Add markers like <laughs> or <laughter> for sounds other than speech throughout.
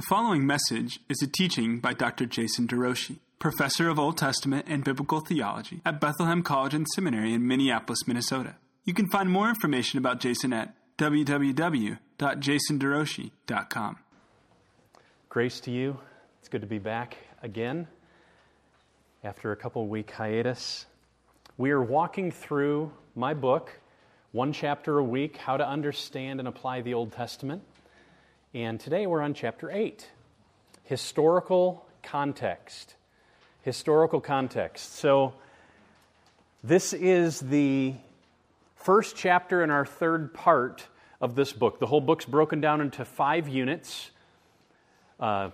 The following message is a teaching by Dr. Jason DeRouchie, professor of Old Testament and Biblical Theology at Bethlehem College and Seminary in Minneapolis, Minnesota. You can find more information about Jason at www.jasonderouchie.com. Grace to you. It's good to be back again after a couple week hiatus. We are walking through my book, one chapter a week, How to Understand and Apply the Old Testament. And today we're on chapter 8 Historical Context. Historical Context. So, this is the first chapter in our third part of this book. The whole book's broken down into five units, uh,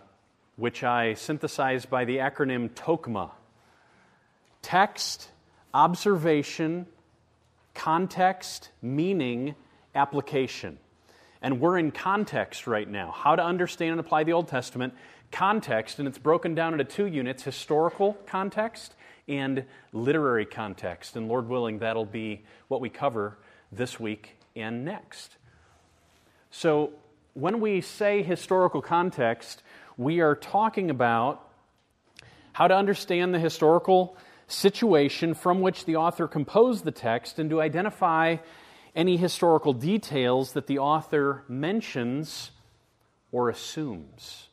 which I synthesized by the acronym TOCMA text, observation, context, meaning, application. And we're in context right now. How to understand and apply the Old Testament. Context, and it's broken down into two units historical context and literary context. And Lord willing, that'll be what we cover this week and next. So, when we say historical context, we are talking about how to understand the historical situation from which the author composed the text and to identify any historical details that the author mentions or assumes.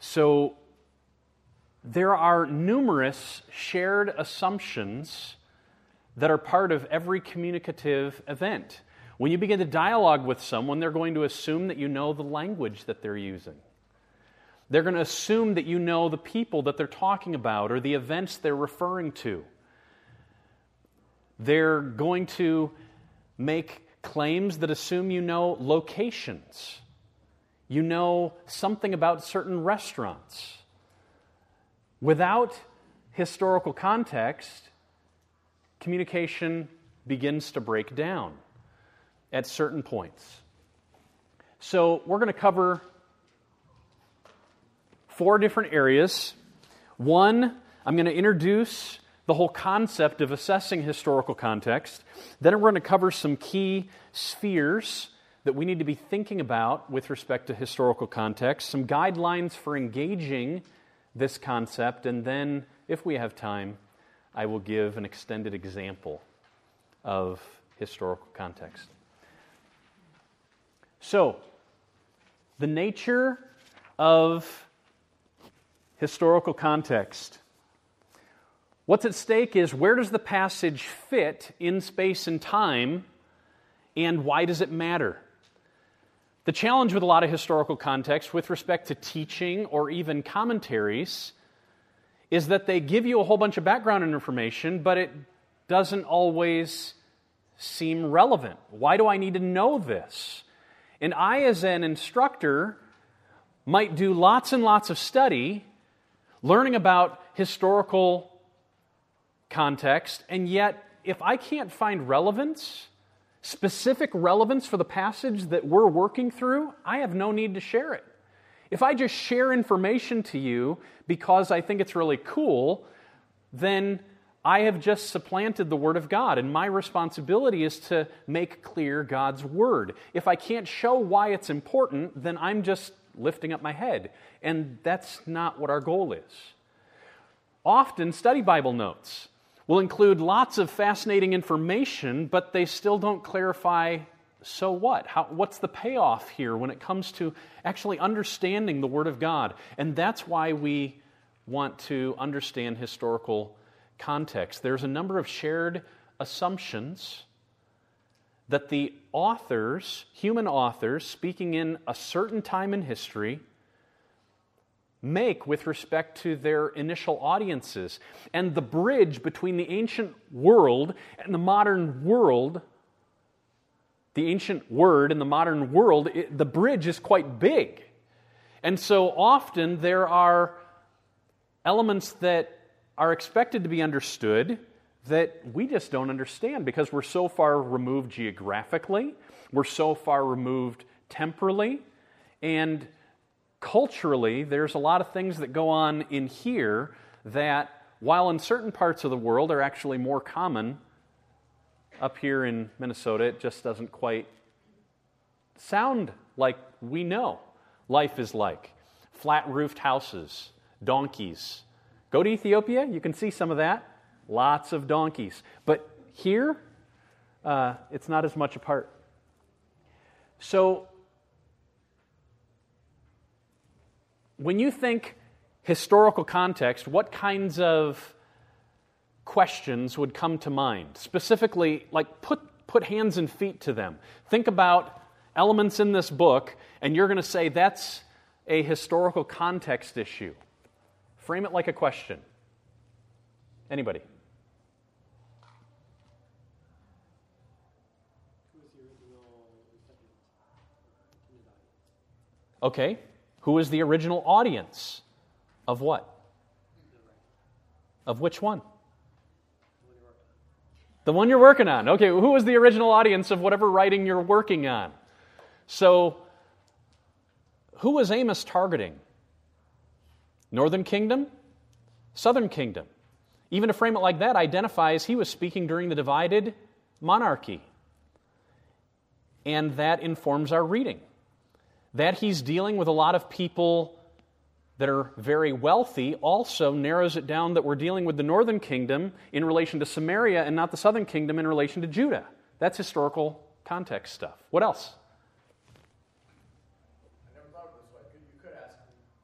So, there are numerous shared assumptions that are part of every communicative event. When you begin to dialogue with someone, they're going to assume that you know the language that they're using. They're going to assume that you know the people that they're talking about or the events they're referring to. They're going to make claims that assume you know locations. You know something about certain restaurants. Without historical context, communication begins to break down at certain points. So, we're going to cover four different areas. One, I'm going to introduce the whole concept of assessing historical context. Then we're going to cover some key spheres that we need to be thinking about with respect to historical context, some guidelines for engaging this concept, and then, if we have time, I will give an extended example of historical context. So, the nature of historical context. What's at stake is where does the passage fit in space and time, and why does it matter? The challenge with a lot of historical context with respect to teaching or even commentaries is that they give you a whole bunch of background information, but it doesn't always seem relevant. Why do I need to know this? And I, as an instructor, might do lots and lots of study learning about historical context, and yet, if I can't find relevance, specific relevance for the passage that we're working through, I have no need to share it. If I just share information to you because I think it's really cool, then I have just supplanted the Word of God, and my responsibility is to make clear God's Word. If I can't show why it's important, then I'm just lifting up my head. And that's not what our goal is. Often, study Bible notes will include lots of fascinating information, but they still don't clarify so what? How, what's the payoff here when it comes to actually understanding the Word of God? And that's why we want to understand historical context. There's a number of shared assumptions that the authors, human authors, speaking in a certain time in history, make with respect to their initial audiences. And the bridge between the ancient world and the modern world, the ancient word and the modern world, it, the bridge is quite big. And so often there are elements that are expected to be understood that we just don't understand because we're so far removed geographically, we're so far removed temporally, and culturally, there's a lot of things that go on in here that, while in certain parts of the world are actually more common, up here in Minnesota, it just doesn't quite sound like we know life is like flat roofed houses, donkeys. Go to Ethiopia, you can see some of that. Lots of donkeys. But here, uh, it's not as much apart. So, when you think historical context, what kinds of questions would come to mind? Specifically, like put, put hands and feet to them. Think about elements in this book, and you're going to say that's a historical context issue. Frame it like a question. Anybody? Okay. Who is the original audience of what? Of which one? The one you're working on. Okay, who was the original audience of whatever writing you're working on? So, who was Amos targeting? Northern Kingdom? Southern Kingdom? Even to frame it like that identifies he was speaking during the divided monarchy. And that informs our reading. That he's dealing with a lot of people that are very wealthy also narrows it down that we're dealing with the northern kingdom in relation to Samaria and not the southern kingdom in relation to Judah. That's historical context stuff. What else? I never thought it this way. Could, you could ask,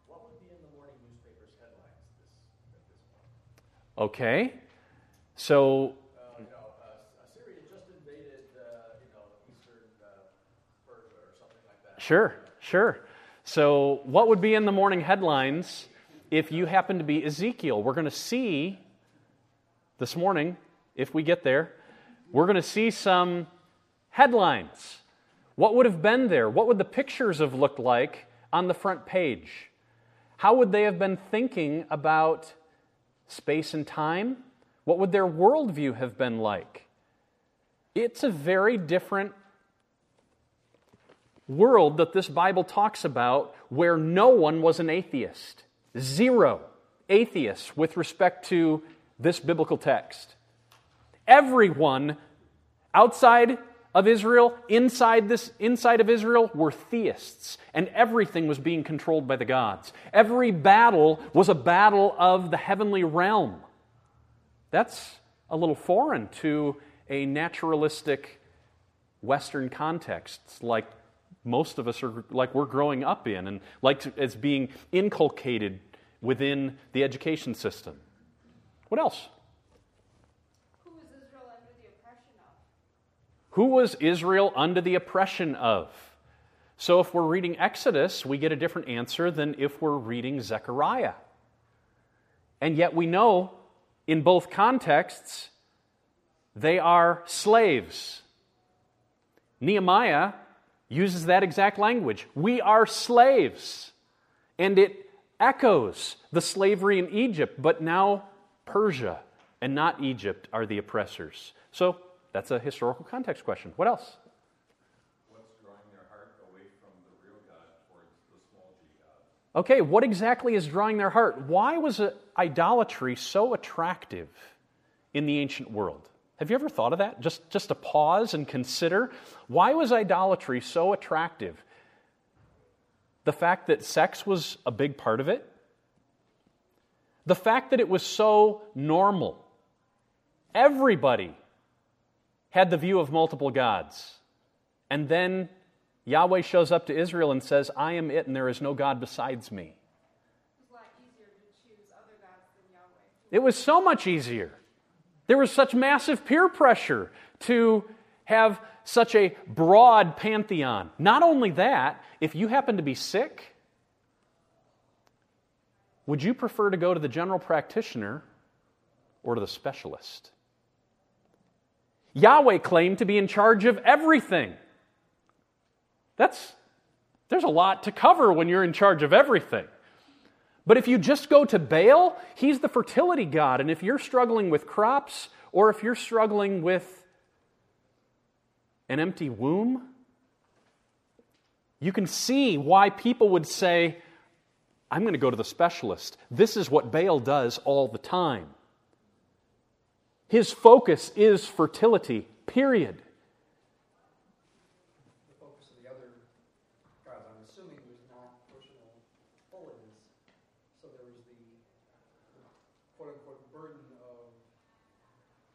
what would be in the morning newspaper's headlines this, at this point? Okay. So, Uh, you know, uh, Assyria just invaded, uh, you know, eastern uh, Persia or something like that. sure, sure. So, what would be in the morning headlines if you happen to be Ezekiel? We're going to see this morning, if we get there, we're going to see some headlines. What would have been there? What would the pictures have looked like on the front page? How would they have been thinking about space and time? What would their worldview have been like? It's a very different world that this Bible talks about where no one was an atheist. Zero atheists with respect to this biblical text. Everyone outside of Israel, inside this inside of Israel were theists, and everything was being controlled by the gods. Every battle was a battle of the heavenly realm. That's a little foreign to a naturalistic Western context like most of us are like we're growing up in and like as being inculcated within the education system. What else? Who was Israel under the oppression of? Who was Israel under the oppression of? So if we're reading Exodus, we get a different answer than if we're reading Zechariah. And yet we know in both contexts they are slaves. Nehemiah uses that exact language. We are slaves. And it echoes the slavery in Egypt, but now Persia and not Egypt are the oppressors. So that's a historical context question. What else? What's drawing their heart away from the real God towards the small g God? Okay, what exactly is drawing their heart? Why was idolatry so attractive in the ancient world? Have you ever thought of that? Just, just to pause and consider. Why was idolatry so attractive? The fact that sex was a big part of it? The fact that it was so normal. Everybody had the view of multiple gods. And then Yahweh shows up to Israel and says, I am it and there is no God besides me. It was a lot easier to choose other gods than Yahweh. It was so much easier. There was such massive peer pressure to have such a broad pantheon. Not only that, if you happen to be sick, would you prefer to go to the general practitioner or to the specialist? Yahweh claimed to be in charge of everything. That's there's a lot to cover when you're in charge of everything. But if you just go to Baal, he's the fertility god. And if you're struggling with crops or if you're struggling with an empty womb, you can see why people would say, I'm going to go to the specialist. This is what Baal does all the time. His focus is fertility, period. The focus of the other gods, I'm assuming, was not, was holiness, so there was the quote unquote burden of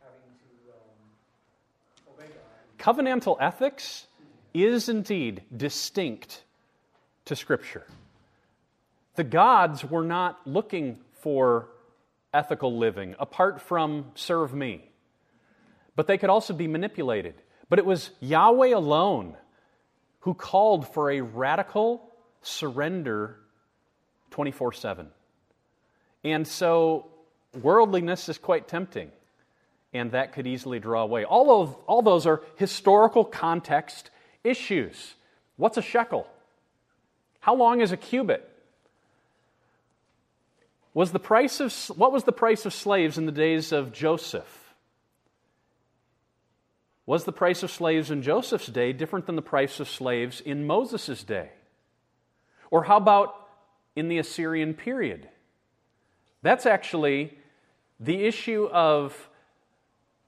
having to um, obey God. Covenantal ethics is indeed distinct to Scripture. The gods were not looking for ethical living apart from serve me, but they could also be manipulated. But it was Yahweh alone who called for a radical surrender 24 7. And so worldliness is quite tempting, and that could easily draw away. All, of, all those are historical context issues. What's a shekel? How long is a cubit? Was the price of, what was the price of slaves in the days of Joseph? Was the price of slaves in Joseph's day different than the price of slaves in Moses' day? Or how about in the Assyrian period? That's actually the issue of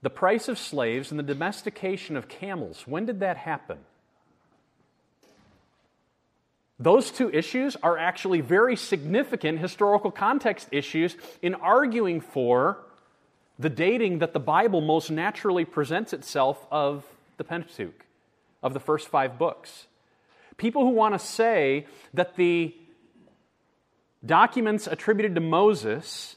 the price of slaves and the domestication of camels. When did that happen? Those two issues are actually very significant historical context issues in arguing for the dating that the Bible most naturally presents itself of the Pentateuch, of the first five books. People who want to say that the documents attributed to Moses,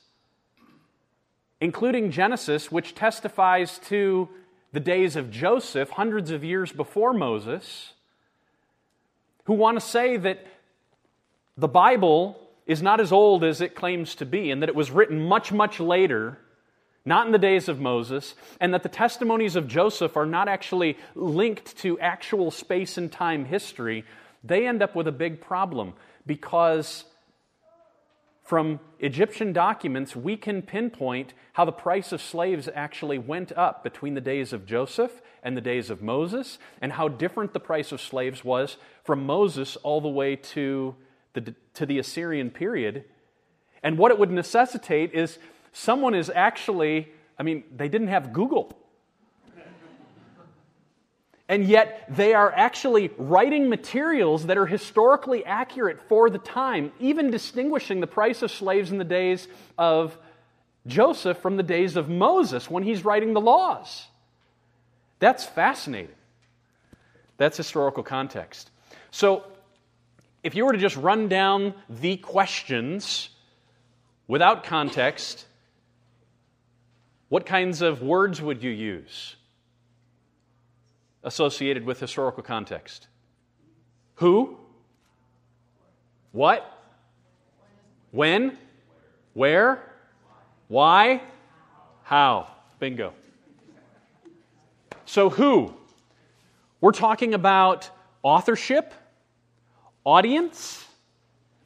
including Genesis, which testifies to the days of Joseph, hundreds of years before Moses, who want to say that the Bible is not as old as it claims to be and that it was written much, much later not in the days of Moses, and that the testimonies of Joseph are not actually linked to actual space and time history, they end up with a big problem because from Egyptian documents, we can pinpoint how the price of slaves actually went up between the days of Joseph and the days of Moses, and how different the price of slaves was from Moses all the way to the, to the Assyrian period. And what it would necessitate is someone is actually, I mean, they didn't have Google. And yet, they are actually writing materials that are historically accurate for the time, even distinguishing the price of slaves in the days of Joseph from the days of Moses when he's writing the laws. That's fascinating. That's historical context. So, if you were to just run down the questions without context, what kinds of words would you use associated with historical context? Who? What? When? Where? Why? How? Bingo. So, who? We're talking about authorship, audience,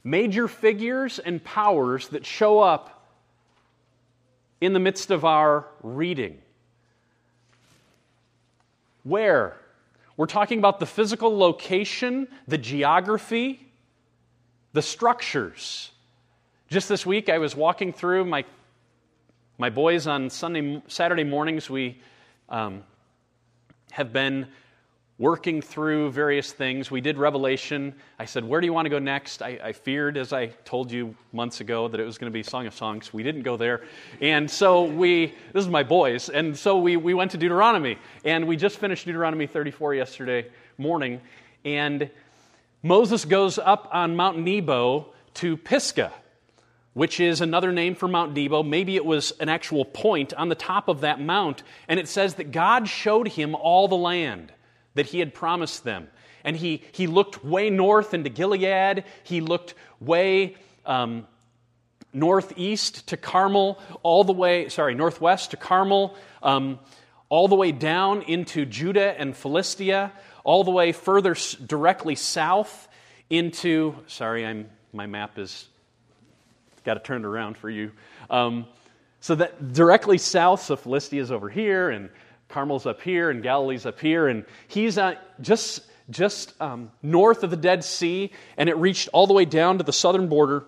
major figures, and powers that show up in the midst of our reading. Where? We're talking about the physical location, the geography, the structures. Just this week, I was walking through my, my boys on Sunday, Saturday mornings. We um, have been working through various things. We did Revelation. I said, Where do you want to go next? I, I feared, as I told you months ago, that it was going to be Song of Songs. We didn't go there. And so we, this is my boys, and so we, we went to Deuteronomy. And we just finished Deuteronomy 34 yesterday morning. And Moses goes up on Mount Nebo to Pisgah. Which is another name for Mount Nebo. Maybe it was an actual point on the top of that mount. And it says that God showed him all the land that he had promised them. And he, he looked way north into Gilead, he looked way um, northeast to Carmel, all the way, sorry, northwest to Carmel, um, all the way down into Judah and Philistia, all the way further directly south into, sorry, I'm, my map is, got to turn it around for you. Um, so that directly south, so Philistia is over here, and Carmel's up here and Galilee's up here, and he's uh, just just um, north of the Dead Sea, and it reached all the way down to the southern border.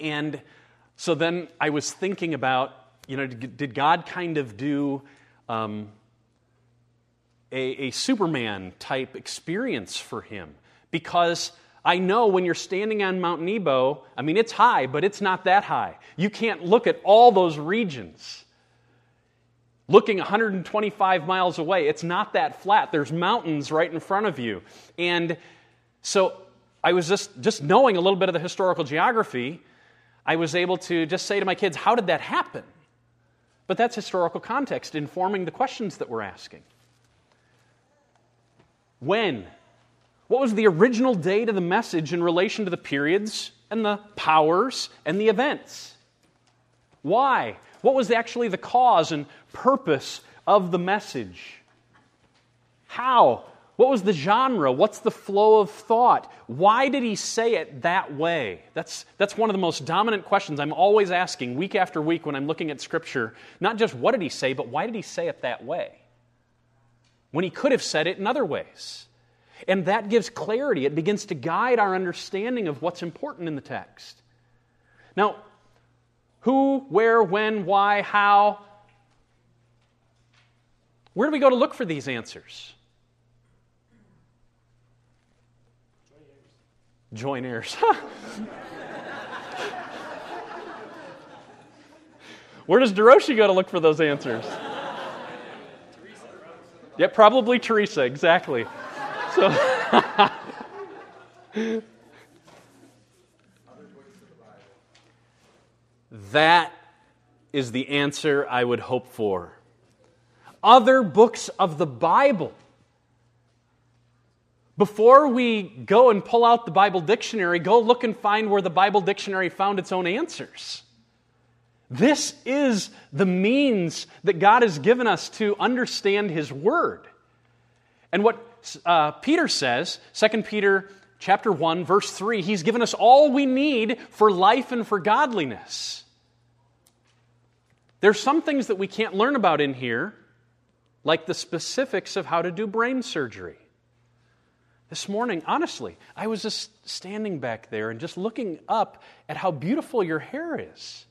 And so then I was thinking about, you know, did God kind of do um, a, a, Superman type experience for him? Because I know when you're standing on Mount Nebo, I mean, it's high, but it's not that high. You can't look at all those regions. Looking 125 miles away, it's not that flat. There's mountains right in front of you. And so I was just, just knowing a little bit of the historical geography, I was able to just say to my kids, How did that happen? But that's historical context informing the questions that we're asking. When? What was the original date of the message in relation to the periods and the powers and the events? Why? What was actually the cause and purpose of the message? How? What was the genre? What's the flow of thought? Why did he say it that way? That's, that's one of the most dominant questions I'm always asking week after week when I'm looking at Scripture. Not just what did he say, but why did he say it that way? When he could have said it in other ways. And that gives clarity. It begins to guide our understanding of what's important in the text. Now, who, where, when, why, how? Where do we go to look for these answers? Join heirs. <laughs> Where does DeRouchie go to look for those answers? Yeah, probably Teresa, exactly. So <laughs> that is the answer I would hope for. Other books of the Bible before we go and pull out the Bible dictionary, go look and find where the Bible dictionary found its own answers. This is the means that God has given us to understand His Word. And what uh, Peter says, 2 Peter chapter 1, verse 3, he's given us all we need for life and for godliness. There's some things that we can't learn about in here, like the specifics of how to do brain surgery. This morning, honestly, I was just standing back there and just looking up at how beautiful your hair is.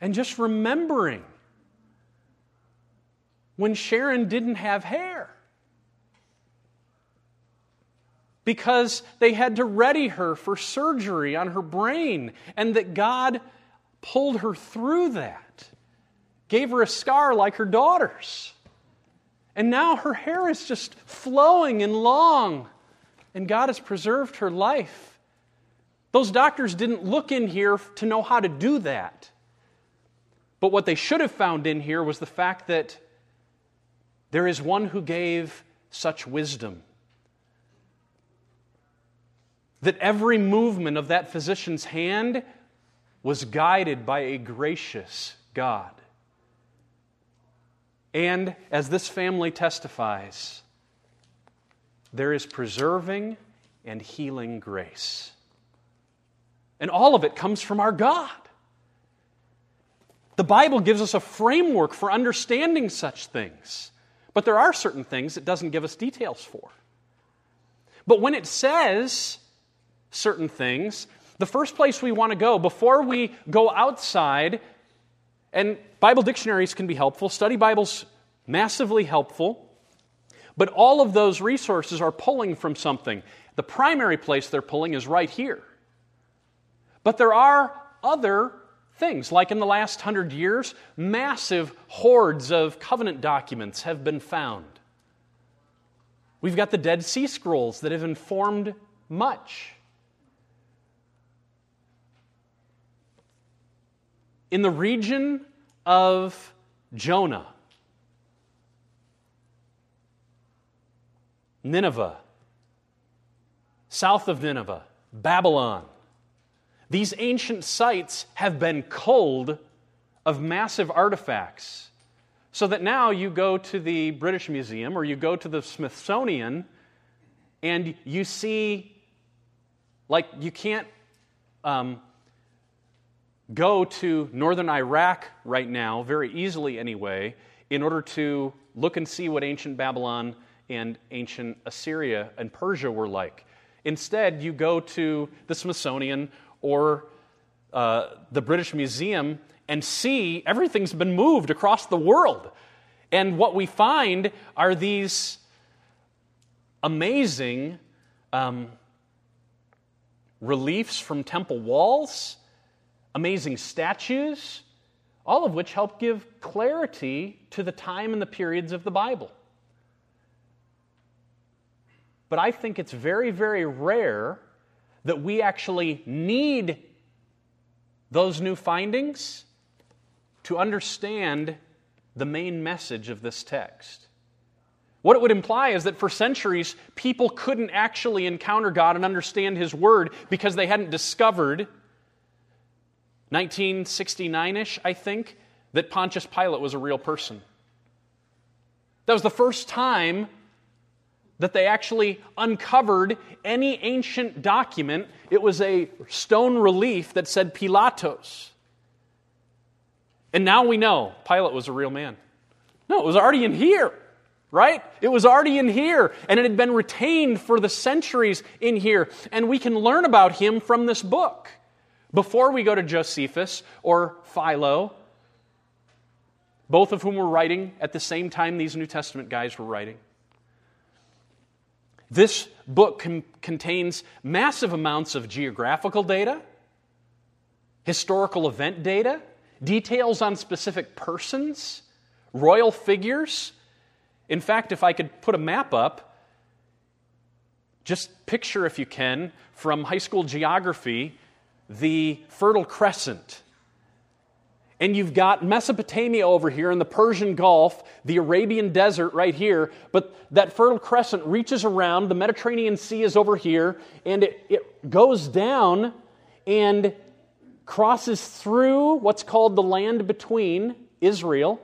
And just remembering when Sharon didn't have hair. Because they had to ready her for surgery on her brain, and that God pulled her through that, gave her a scar like her daughter's. And now her hair is just flowing and long, and God has preserved her life. Those doctors didn't look in here to know how to do that. But what they should have found in here was the fact that there is one who gave such wisdom. That every movement of that physician's hand was guided by a gracious God. And as this family testifies, there is preserving and healing grace. And all of it comes from our God. The Bible gives us a framework for understanding such things, but there are certain things it doesn't give us details for. But when it says certain things, the first place we want to go before we go outside and Bible dictionaries can be helpful, study Bibles massively helpful. But all of those resources are pulling from something. The primary place they're pulling is right here. But there are other things, like in the last hundred years, massive hordes of covenant documents have been found. We've got the Dead Sea Scrolls that have informed much. In the region of Jonah, Nineveh, south of Nineveh, Babylon. These ancient sites have been culled of massive artifacts. So that now you go to the British Museum or you go to the Smithsonian and you see, like, you can't um, go to northern Iraq right now, very easily anyway, in order to look and see what ancient Babylon and ancient Assyria and Persia were like. Instead, you go to the Smithsonian or uh, the British Museum and see everything's been moved across the world. And what we find are these amazing um, reliefs from temple walls, amazing statues, all of which help give clarity to the time and the periods of the Bible. But I think it's very, very rare that we actually need those new findings to understand the main message of this text. What it would imply is that for centuries, people couldn't actually encounter God and understand His Word because they hadn't discovered, 1969 ish, I think, that Pontius Pilate was a real person. That was the first time that they actually uncovered any ancient document. It was a stone relief that said Pilatos. And now we know Pilate was a real man. No, it was already in here, right? It was already in here, and it had been retained for the centuries in here. And we can learn about him from this book before we go to Josephus or Philo, both of whom were writing at the same time these New Testament guys were writing. This book con- contains massive amounts of geographical data, historical event data, details on specific persons, royal figures. In fact, if I could put a map up, just picture, if you can, from high school geography, the Fertile Crescent and you've got Mesopotamia over here in the Persian Gulf, the Arabian Desert right here, but that Fertile Crescent reaches around, the Mediterranean Sea is over here, and it, it goes down and crosses through what's called the land between Israel,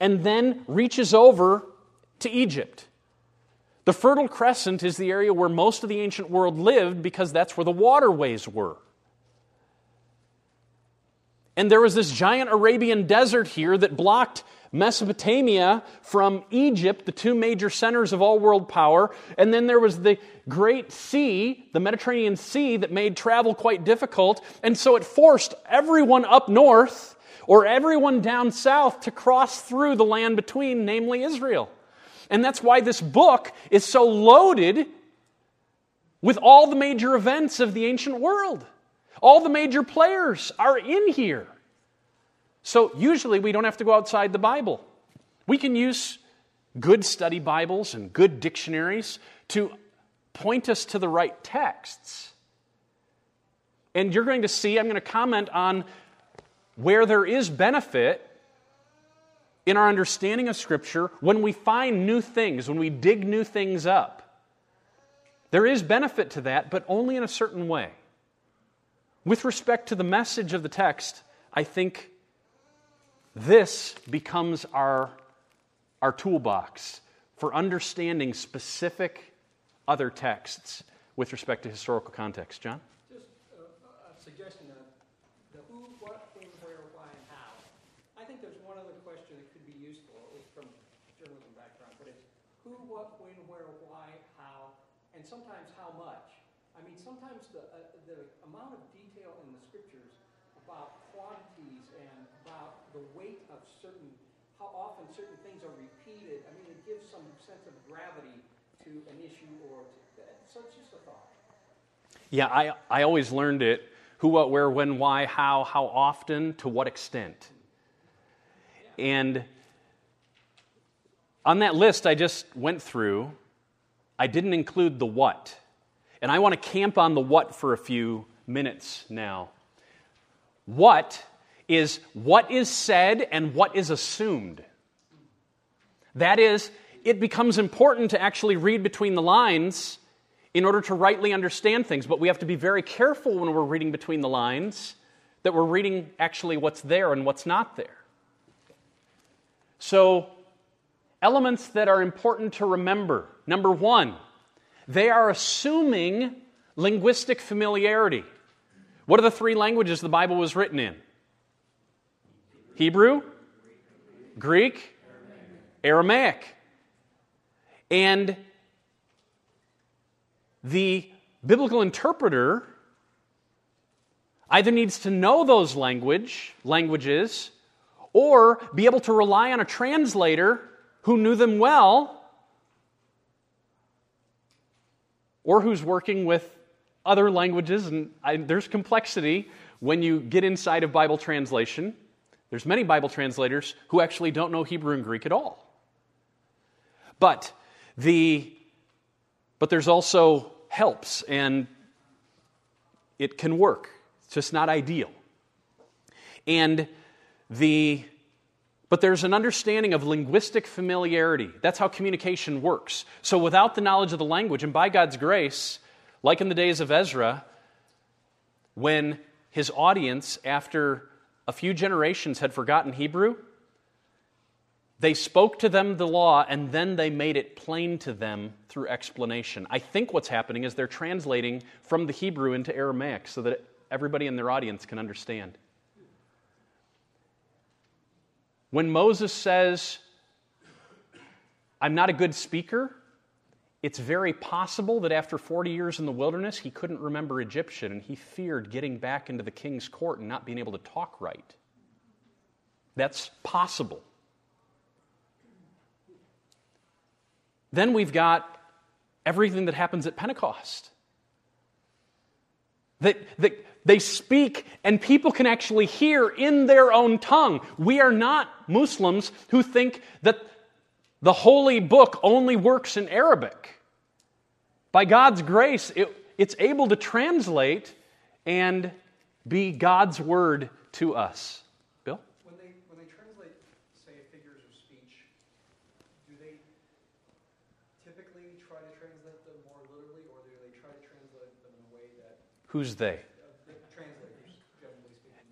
and then reaches over to Egypt. The Fertile Crescent is the area where most of the ancient world lived because that's where the waterways were. And there was this giant Arabian desert here that blocked Mesopotamia from Egypt, the two major centers of all world power. And then there was the Great Sea, the Mediterranean Sea, that made travel quite difficult. And so it forced everyone up north or everyone down south to cross through the land between, namely Israel. And that's why this book is so loaded with all the major events of the ancient world. All the major players are in here. So usually we don't have to go outside the Bible. We can use good study Bibles and good dictionaries to point us to the right texts. And you're going to see, I'm going to comment on where there is benefit in our understanding of Scripture when we find new things, when we dig new things up. There is benefit to that, but only in a certain way. With respect to the message of the text, I think this becomes our, our toolbox for understanding specific other texts with respect to historical context. John? Just a, a suggestion of the who, what, when, where, why, and how. I think there's one other question that could be useful, at least from journalism background, but it's who, what, when, where, why, how, and sometimes how much. I mean, sometimes the, uh, the amount of detail in the scriptures about quantities and about the weight of certain, how often certain things are repeated, I mean, it gives some sense of gravity to an issue or to, so it's just a thought. Yeah, I, I always learned it who, what, where, when, why, how, how often, to what extent. And on that list I just went through, I didn't include the what. And I want to camp on the what for a few minutes now. What is what is said and what is assumed. That is, it becomes important to actually read between the lines in order to rightly understand things, but we have to be very careful when we're reading between the lines that we're reading actually what's there and what's not there. So, elements that are important to remember. Number one, they are assuming linguistic familiarity. What are the three languages the Bible was written in? Hebrew, Greek, Aramaic. And the biblical interpreter either needs to know those language languages or be able to rely on a translator who knew them well or who's working with other languages, and I, there's complexity when you get inside of Bible translation. There's many Bible translators who actually don't know Hebrew and Greek at all. But the but there's also helps and it can work. It's just not ideal. And the but there's an understanding of linguistic familiarity. That's how communication works. So without the knowledge of the language and by God's grace, like in the days of Ezra, when his audience after a few generations had forgotten Hebrew, they spoke to them the law and then they made it plain to them through explanation. I think what's happening is they're translating from the Hebrew into Aramaic so that everybody in their audience can understand. When Moses says, I'm not a good speaker, it's very possible that after 40 years in the wilderness, he couldn't remember Egyptian and he feared getting back into the king's court and not being able to talk right. That's possible. Then we've got everything that happens at Pentecost. That, that they speak and people can actually hear in their own tongue. We are not Muslims who think that the holy book only works in Arabic. By God's grace, it, it's able to translate and be God's word to us. Who's they?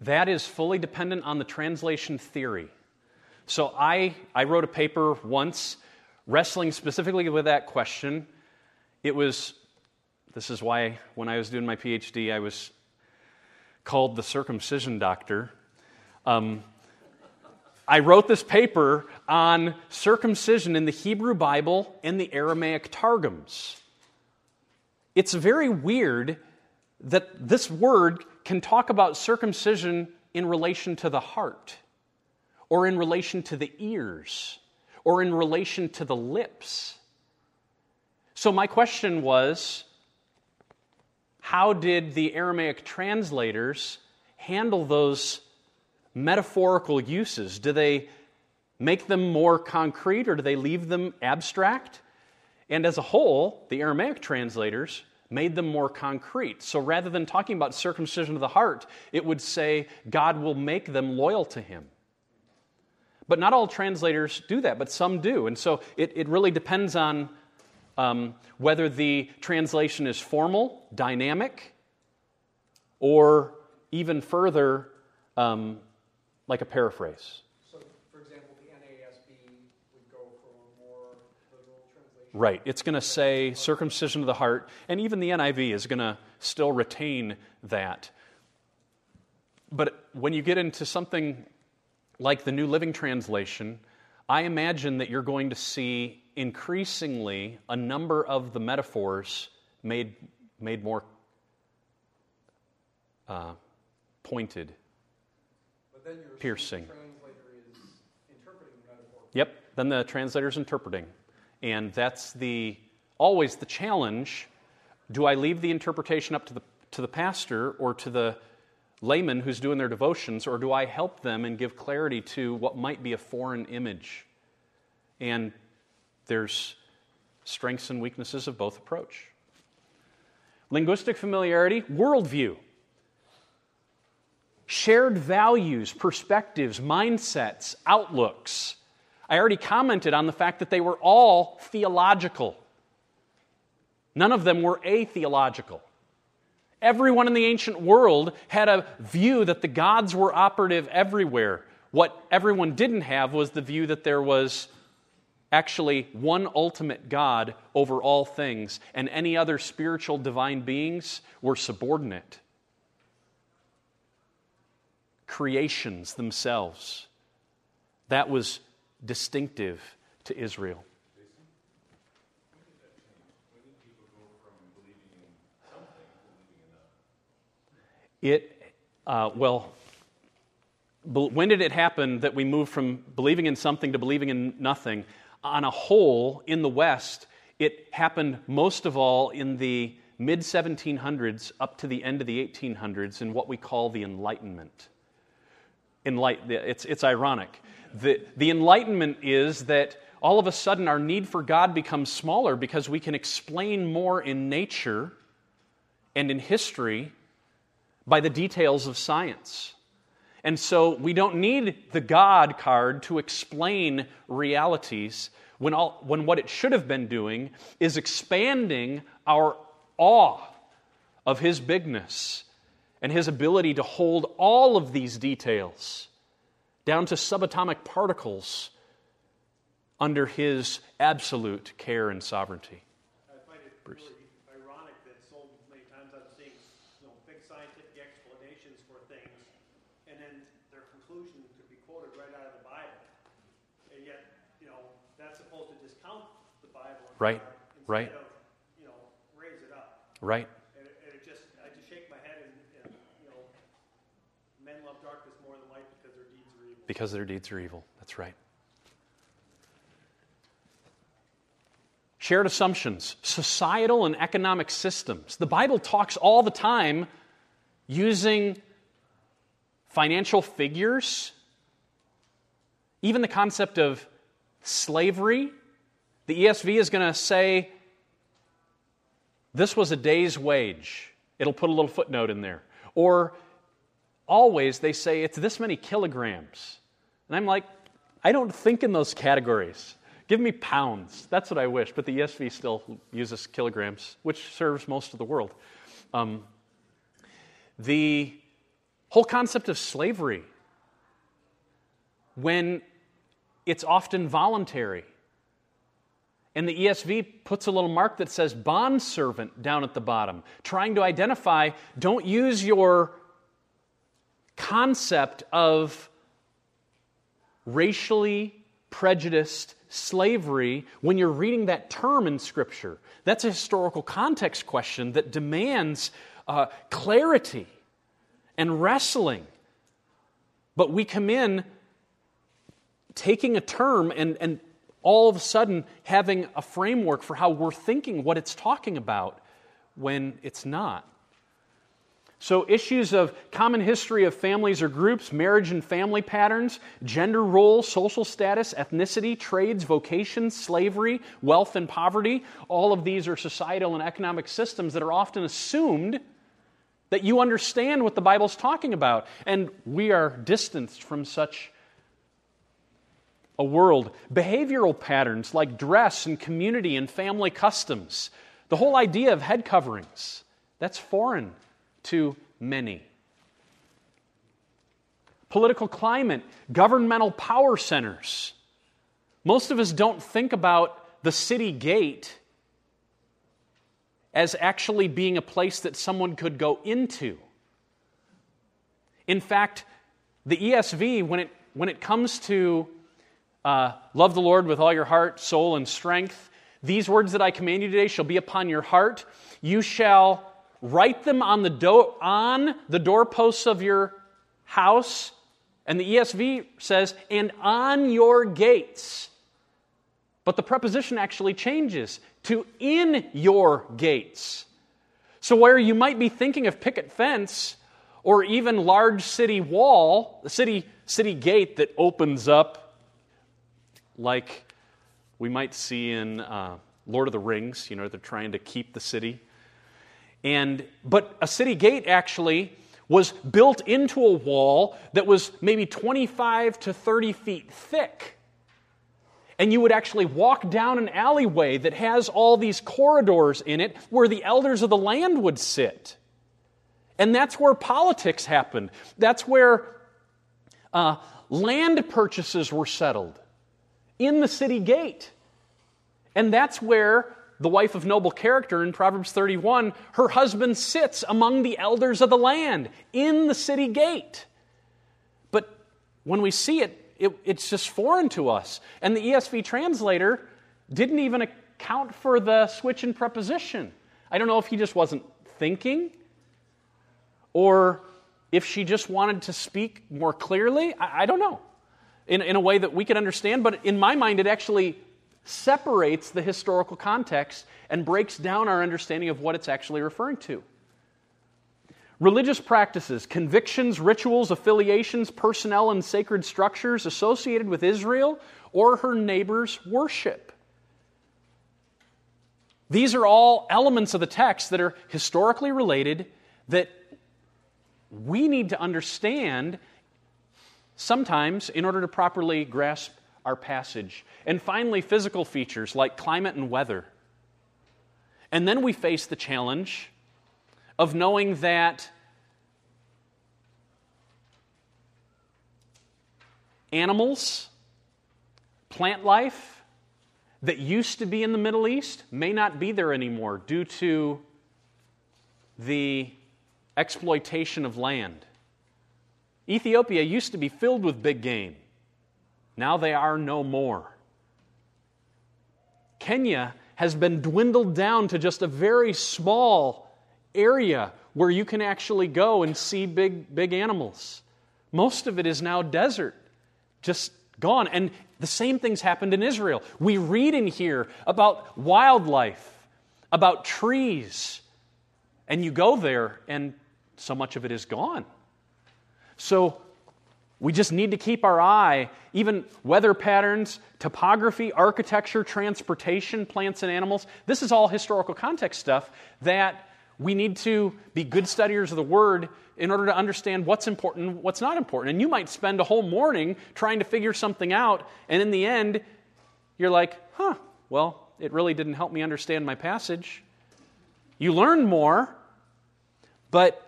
That is fully dependent on the translation theory. So I, I wrote a paper once wrestling specifically with that question. It was, this is why when I was doing my PhD, I was called the circumcision doctor. Um, I wrote this paper on circumcision in the Hebrew Bible and the Aramaic Targums. It's very weird that this word can talk about circumcision in relation to the heart, or in relation to the ears, or in relation to the lips. So, my question was how did the Aramaic translators handle those metaphorical uses? Do they make them more concrete or do they leave them abstract? And as a whole, the Aramaic translators made them more concrete. So rather than talking about circumcision of the heart, it would say God will make them loyal to Him. But not all translators do that, but some do. And so it, it really depends on um, whether the translation is formal, dynamic, or even further, um, like a paraphrase. Right. It's going to say circumcision of the heart, and even the NIV is going to still retain that. But when you get into something like the New Living Translation, I imagine that you're going to see increasingly a number of the metaphors made, made more uh, pointed, piercing. Yep, then the translator's interpreting. And that's the, always the challenge. Do I leave the interpretation up to the, to the pastor or to the layman who's doing their devotions, or do I help them and give clarity to what might be a foreign image? And there's strengths and weaknesses of both approach. Linguistic familiarity, worldview. Shared values, perspectives, mindsets, outlooks. I already commented on the fact that they were all theological. None of them were atheological. Everyone in the ancient world had a view that the gods were operative everywhere. What everyone didn't have was the view that there was actually one ultimate God over all things, and any other spiritual divine beings were subordinate. Creations themselves. That was distinctive to Israel. It, uh, well, when did it happen that we moved from believing in something to believing in nothing? On a whole, in the West, it happened most of all in the mid 1700s up to the end of the 1800s in what we call the Enlightenment. Enlight- it's, it's ironic. The, the Enlightenment is that all of a sudden our need for God becomes smaller because we can explain more in nature and in history by the details of science. And so we don't need the God card to explain realities when, all, when what it should have been doing is expanding our awe of His bigness and His ability to hold all of these details down to subatomic particles under His absolute care and sovereignty. I find it Bruce. really ironic that so many times I'm seeing, you know, big scientific explanations for things, and then their conclusion could be quoted right out of the Bible. And yet, you know, that's supposed to discount the Bible. Right, right. Of, you know, raise it up. Right? And it, and it just, I just shake my head and, and, you know, men love darkness more than light because their deeds are evil. Because their deeds are evil. That's right. Shared assumptions, societal and economic systems. The Bible talks all the time using financial figures, even the concept of slavery. The ESV is going to say this was a day's wage. It'll put a little footnote in there. Or always they say it's this many kilograms. And I'm like, I don't think in those categories. Give me pounds. That's what I wish. But the ESV still uses kilograms, which serves most of the world. Um, the whole concept of slavery, when it's often voluntary, and the ESV puts a little mark that says bondservant down at the bottom, trying to identify don't use your concept of racially prejudiced slavery when you're reading that term in Scripture. That's a historical context question that demands uh, clarity and wrestling. But we come in taking a term and, and all of a sudden having a framework for how we're thinking what it's talking about when it's not. So, issues of common history of families or groups, marriage and family patterns, gender roles, social status, ethnicity, trades, vocations, slavery, wealth and poverty, all of these are societal and economic systems that are often assumed that you understand what the Bible's talking about. And we are distanced from such a world. Behavioral patterns like dress and community and family customs, the whole idea of head coverings, that's foreign to many. Political climate, governmental power centers. Most of us don't think about the city gate as actually being a place that someone could go into. In fact, the ESV, when it, when it comes to uh, love the Lord with all your heart, soul, and strength, these words that I command you today shall be upon your heart. You shall write them on the, do- on the doorposts of your house. And the ESV says, and on your gates. But the preposition actually changes to in your gates. So, where you might be thinking of picket fence or even large city wall, the city, city gate that opens up like we might see in uh, Lord of the Rings, you know, they're trying to keep the city. And, but a city gate actually was built into a wall that was maybe 25 to 30 feet thick. And you would actually walk down an alleyway that has all these corridors in it where the elders of the land would sit. And that's where politics happened. That's where uh, land purchases were settled in the city gate. And that's where the wife of noble character in Proverbs 31, her husband sits among the elders of the land in the city gate. But when we see it, it, it's just foreign to us. And the ESV translator didn't even account for the switch in preposition. I don't know if he just wasn't thinking or if she just wanted to speak more clearly. I, I don't know. In, in a way that we could understand, but in my mind, it actually separates the historical context and breaks down our understanding of what it's actually referring to. Religious practices, convictions, rituals, affiliations, personnel, and sacred structures associated with Israel or her neighbors' worship. These are all elements of the text that are historically related that we need to understand sometimes in order to properly grasp our passage. And finally, physical features like climate and weather. And then we face the challenge of knowing that animals, plant life that used to be in the Middle East may not be there anymore due to the exploitation of land. Ethiopia used to be filled with big game. Now they are no more. Kenya has been dwindled down to just a very small area where you can actually go and see big, big animals. Most of it is now desert, just gone. And the same things happened in Israel. We read in here about wildlife, about trees, and you go there and so much of it is gone. So we just need to keep our eye, even weather patterns, topography, architecture, transportation, plants and animals. This is all historical context stuff that we need to be good studiers of the Word in order to understand what's important what's not important. And you might spend a whole morning trying to figure something out, and in the end, you're like, huh, well, it really didn't help me understand my passage. You learn more, but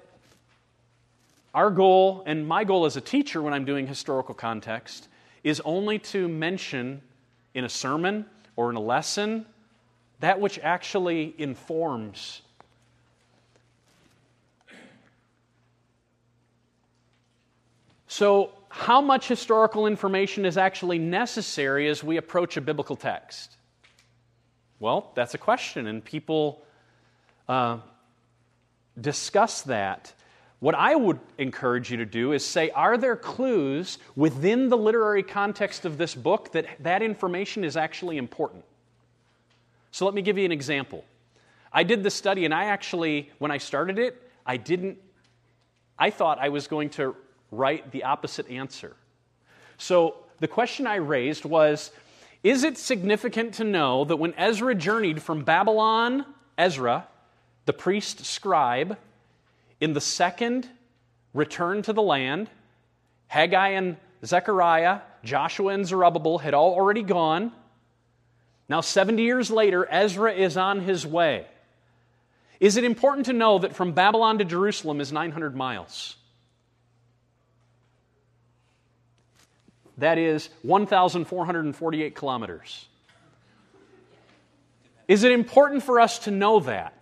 our goal, and my goal as a teacher when I'm doing historical context, is only to mention in a sermon or in a lesson that which actually informs. So, how much historical information is actually necessary as we approach a biblical text? Well, that's a question, and people uh, discuss that. What I would encourage you to do is say, are there clues within the literary context of this book that that information is actually important? So let me give you an example. I did the study, and I actually, when I started it, I didn't, I thought I was going to write the opposite answer. So the question I raised was Is it significant to know that when Ezra journeyed from Babylon, Ezra, the priest scribe, in the second return to the land, Haggai and Zechariah, Joshua and Zerubbabel had all already gone. Now, 70 years later, Ezra is on his way. Is it important to know that from Babylon to Jerusalem is 900 miles? That is 1,448 kilometers. Is it important for us to know that?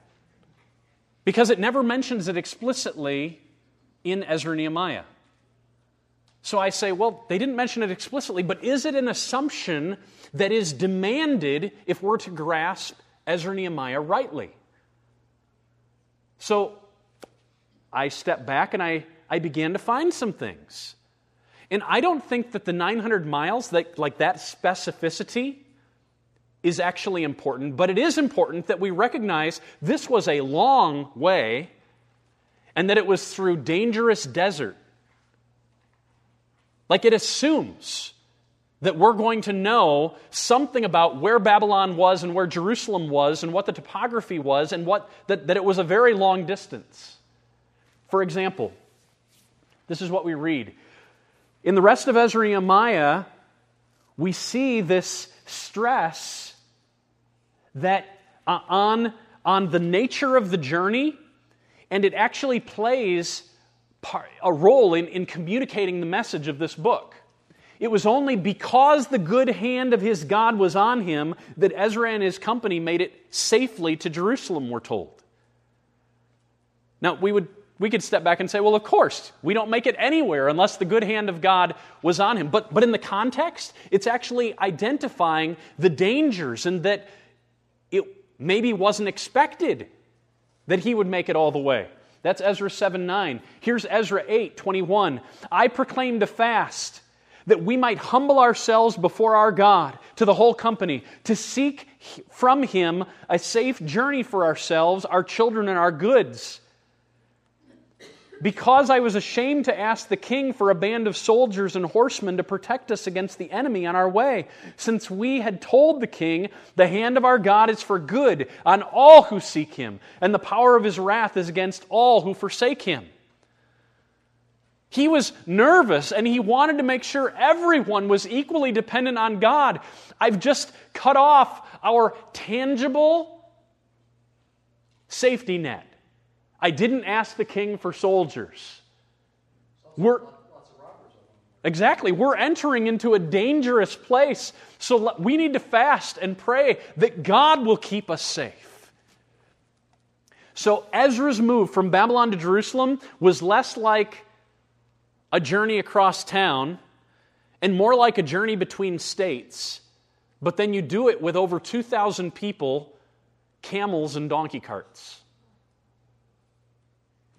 Because it never mentions it explicitly in Ezra and Nehemiah. So I say, well, they didn't mention it explicitly, but is it an assumption that is demanded if we're to grasp Ezra and Nehemiah rightly? So I step back and I, I began to find some things. And I don't think that the 900 miles, that, like that specificity, is actually important, but it is important that we recognize this was a long way and that it was through dangerous desert. Like it assumes that we're going to know something about where Babylon was and where Jerusalem was and what the topography was and what, that, that it was a very long distance. For example, this is what we read. In the rest of Ezra and Nehemiah, we see this stress that uh, on, on the nature of the journey, and it actually plays part, a role in, in communicating the message of this book. It was only because the good hand of his God was on him that Ezra and his company made it safely to Jerusalem, we're told. Now, we, would, we could step back and say, well, of course, we don't make it anywhere unless the good hand of God was on him. But, but in the context, it's actually identifying the dangers and that it maybe wasn't expected that he would make it all the way. That's Ezra 7 9. Here's Ezra 8 21. I proclaimed a fast that we might humble ourselves before our God to the whole company, to seek from Him a safe journey for ourselves, our children, and our goods. Because I was ashamed to ask the king for a band of soldiers and horsemen to protect us against the enemy on our way, since we had told the king, The hand of our God is for good on all who seek him, and the power of his wrath is against all who forsake him. He was nervous and he wanted to make sure everyone was equally dependent on God. I've just cut off our tangible safety net. I didn't ask the king for soldiers. We're, exactly. We're entering into a dangerous place. So we need to fast and pray that God will keep us safe. So Ezra's move from Babylon to Jerusalem was less like a journey across town and more like a journey between states. But then you do it with over 2,000 people, camels, and donkey carts.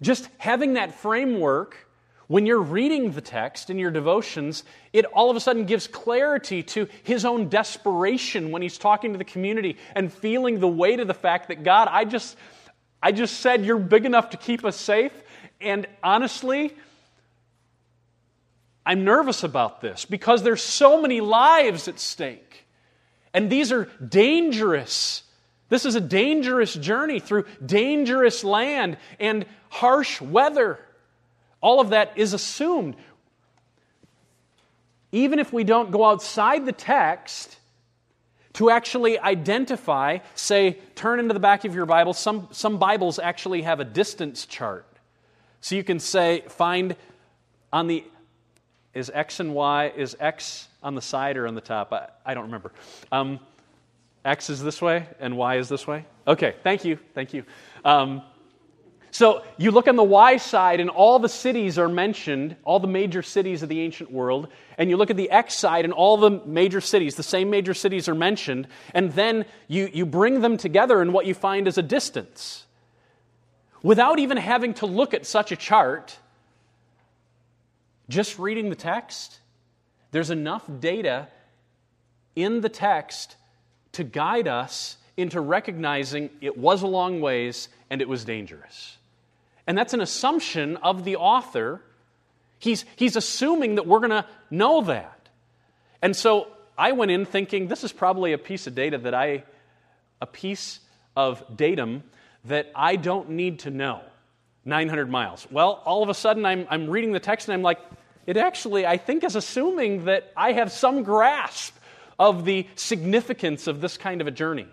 Just having that framework when you're reading the text in your devotions, it all of a sudden gives clarity to his own desperation when he's talking to the community and feeling the weight of the fact that God, I just I just said you're big enough to keep us safe and honestly I'm nervous about this because there's so many lives at stake. And these are dangerous. This is a dangerous journey through dangerous land and harsh weather. All of that is assumed. Even if we don't go outside the text to actually identify, say, turn into the back of your Bible, some, some Bibles actually have a distance chart. So you can say, find on the, is X and Y, is X on the side or on the top? I, I don't remember. Um, X is this way and Y is this way? Okay, thank you, thank you. Um, so you look on the Y side, and all the cities are mentioned, all the major cities of the ancient world. And you look at the X side, and all the major cities, the same major cities are mentioned. And then you, you bring them together, and what you find is a distance. Without even having to look at such a chart, just reading the text, there's enough data in the text to guide us into recognizing it was a long ways and it was dangerous. And that's an assumption of the author. He's, he's assuming that we're going to know that. And so I went in thinking this is probably a piece of data that I, a piece of datum that I don't need to know. 900 miles. Well, all of a sudden I'm, I'm reading the text and I'm like, it actually, I think, is assuming that I have some grasp of the significance of this kind of a journey.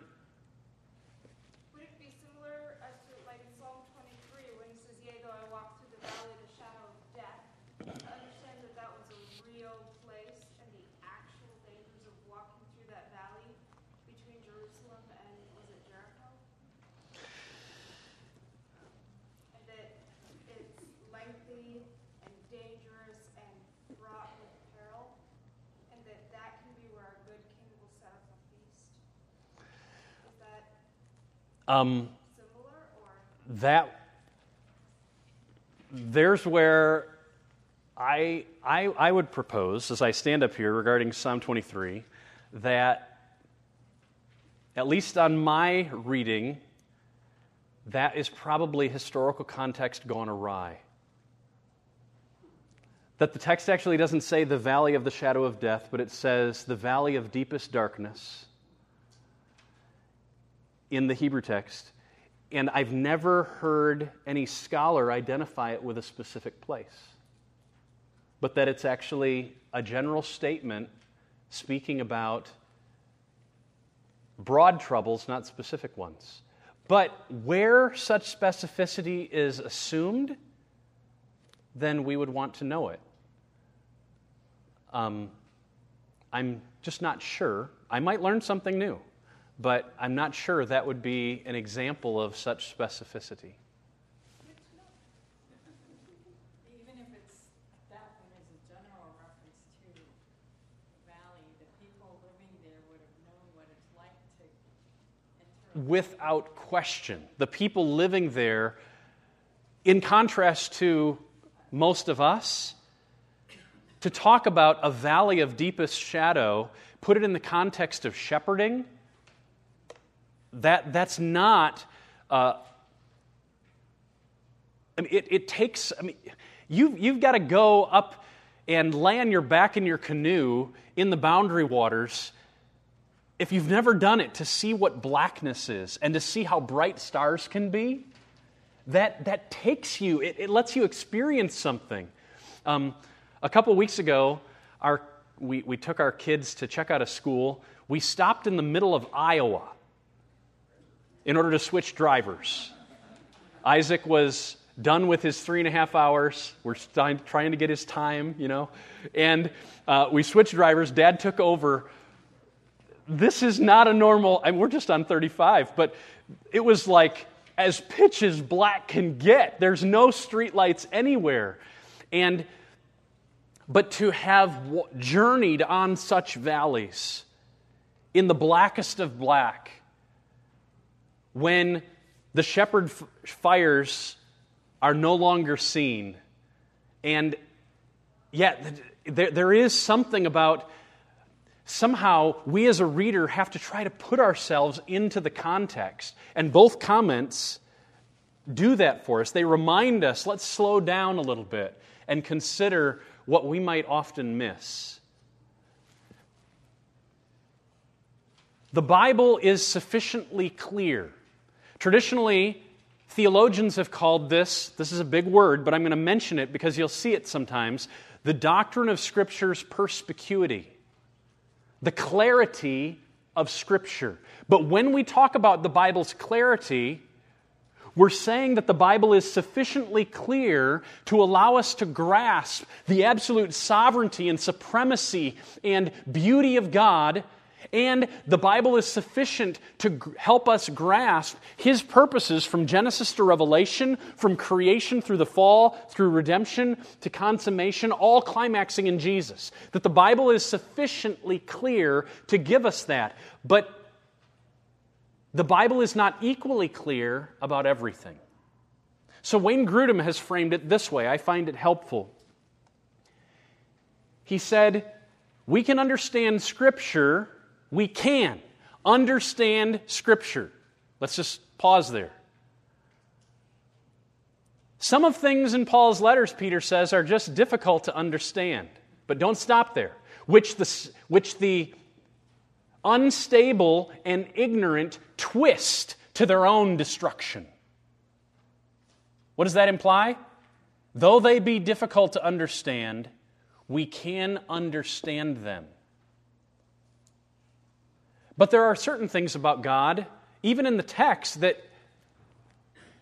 Um, that there's where I, I, I would propose, as I stand up here regarding Psalm 23, that at least on my reading, that is probably historical context gone awry. That the text actually doesn't say the valley of the shadow of death, but it says the valley of deepest darkness in the Hebrew text, and I've never heard any scholar identify it with a specific place, but that it's actually a general statement speaking about broad troubles, not specific ones. But where such specificity is assumed, then we would want to know it. Um, I'm just not sure. I might learn something new but I'm not sure that would be an example of such specificity. Even if it's that one is a general reference to valley, the people living there would have known what it's like to enter. Without question. The people living there, in contrast to most of us, to talk about a valley of deepest shadow, put it in the context of shepherding, that, that's not. Uh, I mean, it, it takes, I mean, you, you've got to go up and land your back in your canoe in the boundary waters if you've never done it to see what blackness is and to see how bright stars can be. That, that takes you, it, it lets you experience something. Um, a couple weeks ago, our, we, we took our kids to check out a school. We stopped in the middle of Iowa in order to switch drivers. Isaac was done with his three and a half hours. We're trying to get his time, you know. And uh, we switched drivers. Dad took over. This is not a normal, I mean, we're just on 35, but it was like as pitch as black can get. There's no streetlights anywhere. And but to have journeyed on such valleys in the blackest of black, when the shepherd fires are no longer seen, and yet there, there is something about somehow we as a reader have to try to put ourselves into the context. And both comments do that for us. They remind us let's slow down a little bit and consider what we might often miss. The Bible is sufficiently clear. Traditionally, theologians have called this, this is a big word, but I'm going to mention it because you'll see it sometimes, the doctrine of Scripture's perspicuity, the clarity of Scripture. But when we talk about the Bible's clarity, we're saying that the Bible is sufficiently clear to allow us to grasp the absolute sovereignty and supremacy and beauty of God. And the Bible is sufficient to help us grasp His purposes from Genesis to Revelation, from creation through the fall, through redemption to consummation, all climaxing in Jesus. That the Bible is sufficiently clear to give us that. But the Bible is not equally clear about everything. So Wayne Grudem has framed it this way. I find it helpful. He said, We can understand Scripture, we can understand Scripture. Let's just pause there. Some of things in Paul's letters, Peter says, are just difficult to understand. But don't stop there. Which the, which the unstable and ignorant twist to their own destruction. What does that imply? Though they be difficult to understand, we can understand them. But there are certain things about God, even in the text, that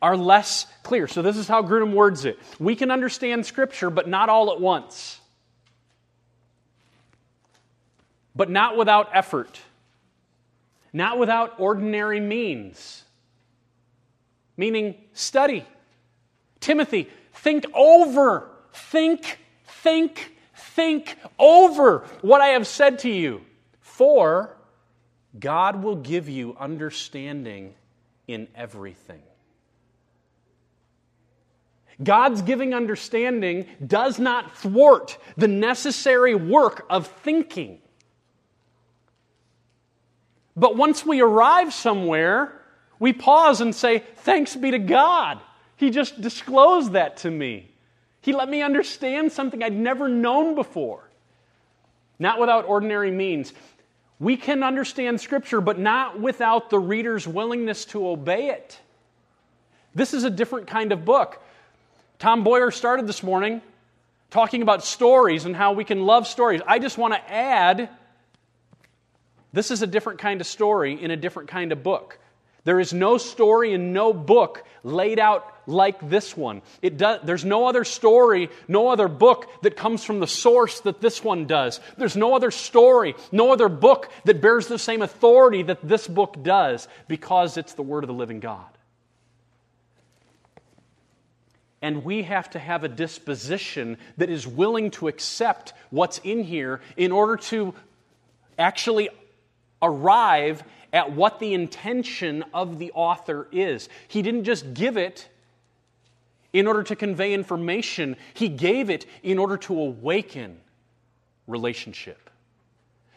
are less clear. So, this is how Grudem words it We can understand Scripture, but not all at once, but not without effort not without ordinary means. Meaning, study. Timothy, think over, think, think, think over what I have said to you. For God will give you understanding in everything. God's giving understanding does not thwart the necessary work of thinking. But once we arrive somewhere, we pause and say, Thanks be to God. He just disclosed that to me. He let me understand something I'd never known before. Not without ordinary means. We can understand Scripture, but not without the reader's willingness to obey it. This is a different kind of book. Tom Boyer started this morning talking about stories and how we can love stories. I just want to add this is a different kind of story in a different kind of book. There is no story and no book laid out like this one. It does, there's no other story, no other book that comes from the source that this one does. There's no other story, no other book that bears the same authority that this book does because it's the Word of the living God. And we have to have a disposition that is willing to accept what's in here in order to actually arrive at what the intention of the author is. He didn't just give it in order to convey information, he gave it in order to awaken relationship.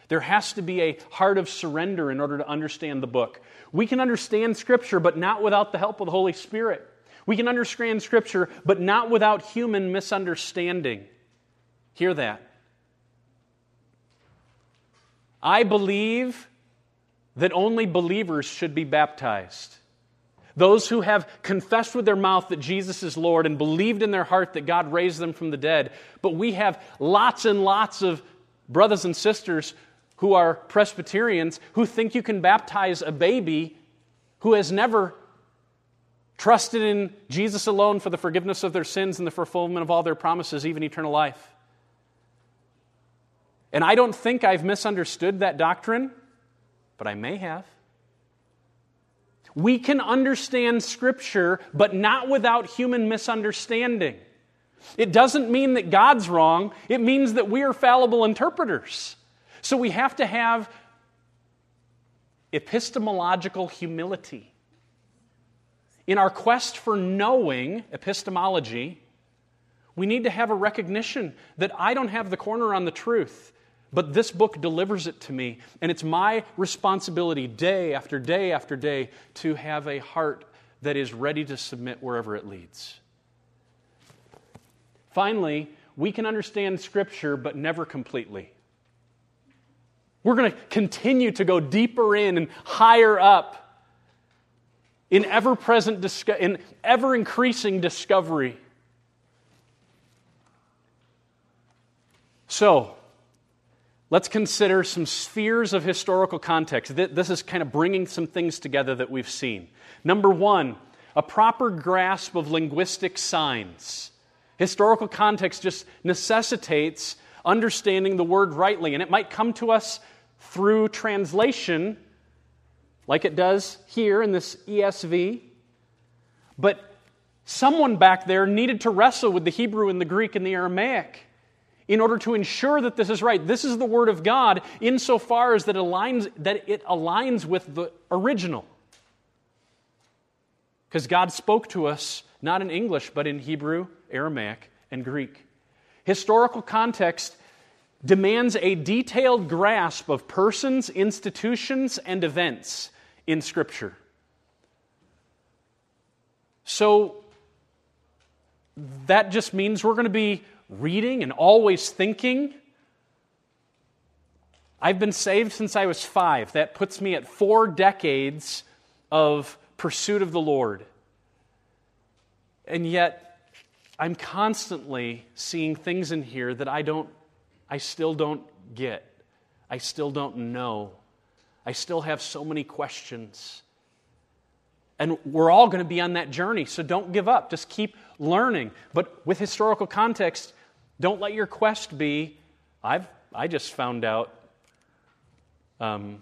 There has to be a heart of surrender in order to understand the book. We can understand Scripture, but not without the help of the Holy Spirit. We can understand Scripture, but not without human misunderstanding. Hear that. I believe that only believers should be baptized. Those who have confessed with their mouth that Jesus is Lord and believed in their heart that God raised them from the dead. But we have lots and lots of brothers and sisters who are Presbyterians who think you can baptize a baby who has never trusted in Jesus alone for the forgiveness of their sins and the fulfillment of all their promises, even eternal life. And I don't think I've misunderstood that doctrine, but I may have. We can understand Scripture, but not without human misunderstanding. It doesn't mean that God's wrong, it means that we are fallible interpreters. So we have to have epistemological humility. In our quest for knowing epistemology, we need to have a recognition that I don't have the corner on the truth, but this book delivers it to me. And it's my responsibility day after day after day to have a heart that is ready to submit wherever it leads. Finally, we can understand Scripture, but never completely. We're going to continue to go deeper in and higher up in ever present, in ever increasing discovery. So, let's consider some spheres of historical context. This is kind of bringing some things together that we've seen. Number one, a proper grasp of linguistic signs. Historical context just necessitates understanding the word rightly, and it might come to us through translation, like it does here in this ESV. But someone back there needed to wrestle with the Hebrew and the Greek and the Aramaic in order to ensure that this is right. This is the Word of God insofar as that, aligns, that it aligns with the original. Because God spoke to us not in English, but in Hebrew, Aramaic, and Greek. Historical context demands a detailed grasp of persons, institutions, and events in Scripture. So that just means we're going to be reading and always thinking. I've been saved since I was five. That puts me at four decades of pursuit of the Lord. And yet, I'm constantly seeing things in here that I don't I still don't get. I still don't know. I still have so many questions. And we're all going to be on that journey, so don't give up. Just keep learning. But with historical context, don't let your quest be I've, I just found out um,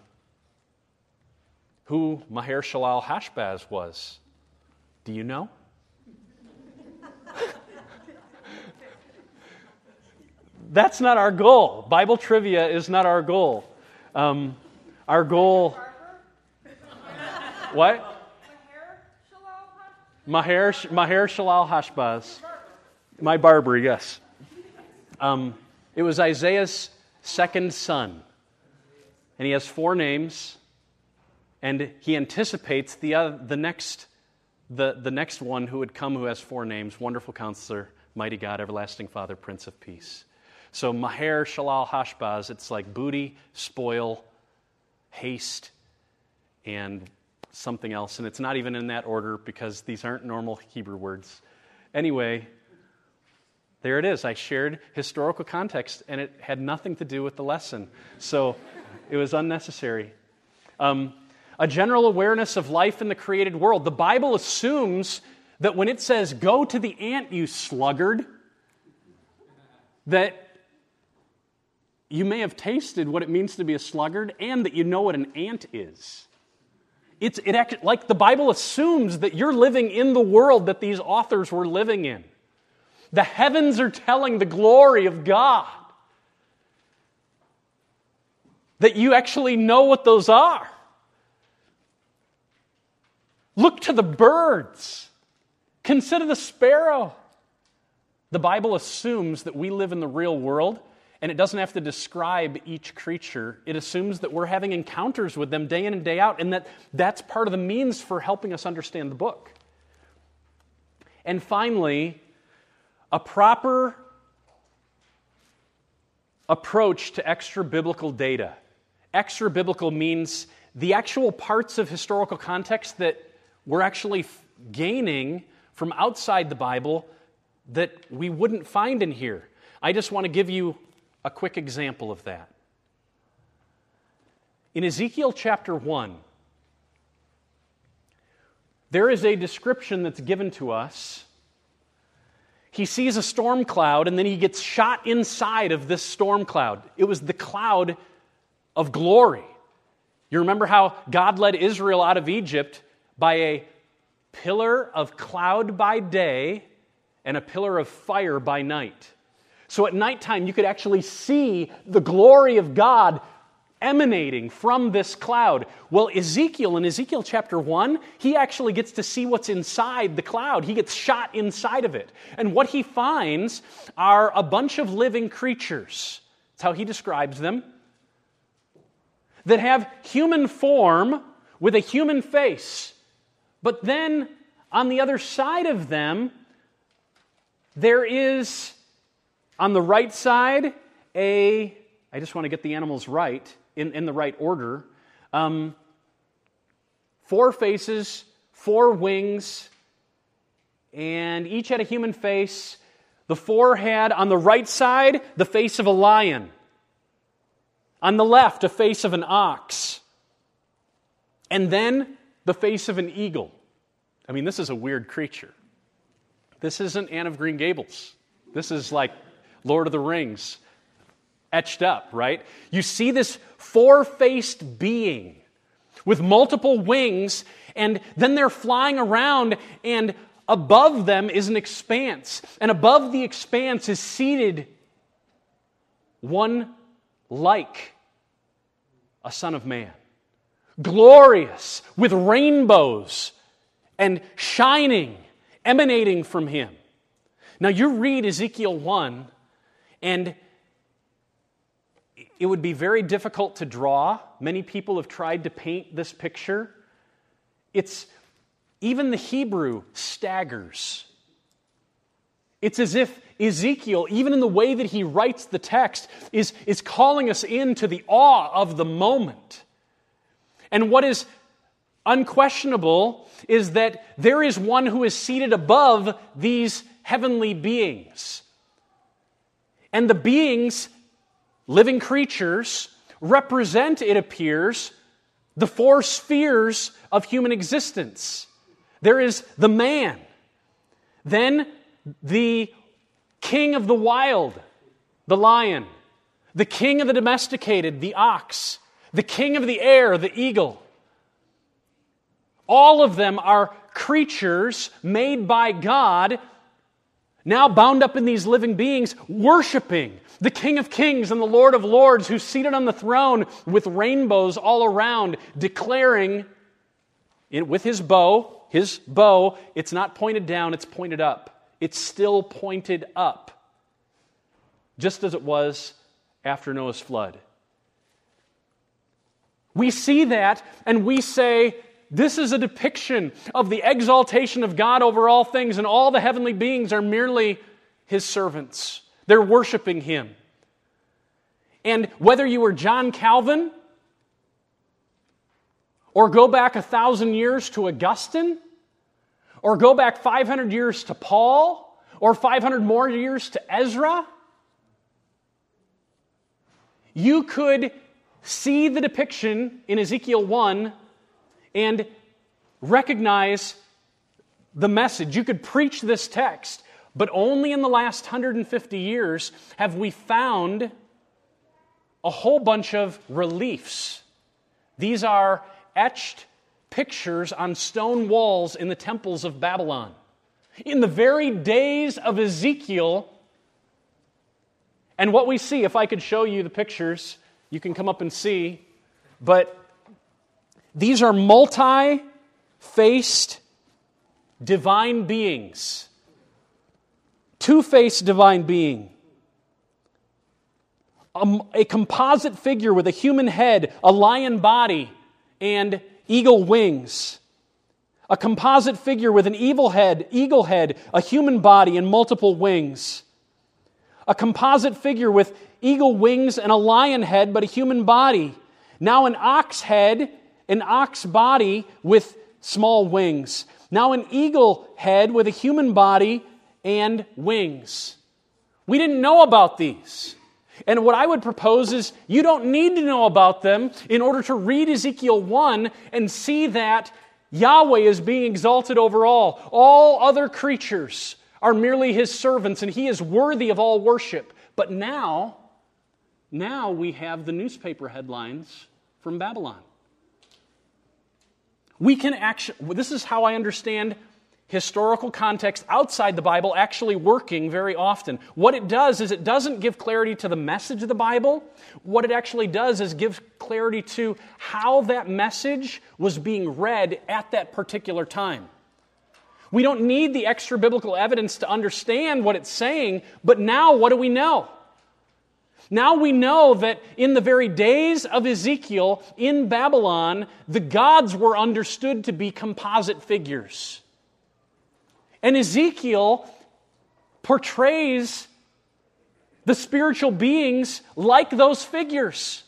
who Maher Shalal Hashbaz was. Do you know? <laughs> that's not our goal. Bible trivia is not our goal. Um, our goal. what? Maher, Maher Shalal Hashbaz. My barber, yes. Um, it was Isaiah's second son. And he has four names. And he anticipates the, the, next, the, the next one who would come who has four names Wonderful Counselor, Mighty God, Everlasting Father, Prince of Peace. So Maher Shalal Hashbaz, it's like booty, spoil, haste, and something else. And it's not even in that order because these aren't normal Hebrew words. Anyway, there it is. I shared historical context, and it had nothing to do with the lesson. So it was unnecessary. Um, a general awareness of life in the created world. The Bible assumes that when it says, Go to the ant, you sluggard, that you may have tasted what it means to be a sluggard and that you know what an ant is. It's it, like the Bible assumes that you're living in the world that these authors were living in. The heavens are telling the glory of God. That you actually know what those are. Look to the birds. Consider the sparrow. The Bible assumes that we live in the real world and it doesn't have to describe each creature. It assumes that we're having encounters with them day in and day out, and that that's part of the means for helping us understand the book. And finally, a proper approach to extra biblical data. Extra biblical means the actual parts of historical context that we're actually gaining from outside the Bible that we wouldn't find in here. I just want to give you a quick example of that. In Ezekiel chapter 1, there is a description that's given to us. He sees a storm cloud and then he gets shot inside of this storm cloud. It was the cloud of glory. You remember how God led Israel out of Egypt by a pillar of cloud by day and a pillar of fire by night. So at nighttime, you could actually see the glory of God emanating from this cloud. Well, Ezekiel, in Ezekiel chapter 1, he actually gets to see what's inside the cloud. He gets shot inside of it. And what he finds are a bunch of living creatures. That's how he describes them. That have human form with a human face. But then on the other side of them, there is on the right side, a, I just want to get the animals right, in, in the right order. Um, four faces, four wings, and each had a human face. The four had on the right side the face of a lion, on the left, a face of an ox, and then the face of an eagle. I mean, this is a weird creature. This isn't Anne of Green Gables. This is like Lord of the Rings etched up, right? You see this four faced being with multiple wings, and then they're flying around, and above them is an expanse. And above the expanse is seated one like a Son of Man, glorious with rainbows and shining, emanating from him. Now, you read Ezekiel 1, and it would be very difficult to draw. Many people have tried to paint this picture. It's even the Hebrew staggers. It's as if Ezekiel, even in the way that he writes the text, is, is calling us into the awe of the moment. And what is unquestionable is that there is one who is seated above these heavenly beings. And the beings, living creatures, represent, it appears, the four spheres of human existence. There is the man, then the king of the wild, the lion, the king of the domesticated, the ox, the king of the air, the eagle. All of them are creatures made by God now bound up in these living beings, worshiping the King of Kings and the Lord of Lords, who's seated on the throne with rainbows all around, declaring with his bow, his bow, it's not pointed down, it's pointed up. It's still pointed up, just as it was after Noah's flood. We see that and we say, this is a depiction of the exaltation of God over all things, and all the heavenly beings are merely his servants. They're worshiping him. And whether you were John Calvin, or go back a thousand years to Augustine, or go back 500 years to Paul, or 500 more years to Ezra, you could see the depiction in Ezekiel 1 and recognize the message. You could preach this text, but only in the last 150 years have we found a whole bunch of reliefs. These are etched pictures on stone walls in the temples of Babylon. In the very days of Ezekiel, and what we see, if I could show you the pictures, you can come up and see, but these are multi faced divine beings, two faced divine being. a, a composite figure with a human head, a lion body, and eagle wings. A composite figure with an evil head, eagle head, a human body, and multiple wings. A composite figure with eagle wings and a lion head, but a human body. Now an ox head, an ox body with small wings. Now an eagle head with a human body and wings. We didn't know about these. And what I would propose is you don't need to know about them in order to read Ezekiel 1 and see that Yahweh is being exalted over all. All other creatures are merely his servants, and he is worthy of all worship. But now, now we have the newspaper headlines from Babylon. We can actually, this is how I understand historical context outside the Bible actually working very often. What it does is it doesn't give clarity to the message of the Bible. What it actually does is give clarity to how that message was being read at that particular time. We don't need the extra biblical evidence to understand what it's saying, but now what do we know? Now we know that in the very days of Ezekiel in Babylon, the gods were understood to be composite figures. And Ezekiel portrays the spiritual beings like those figures,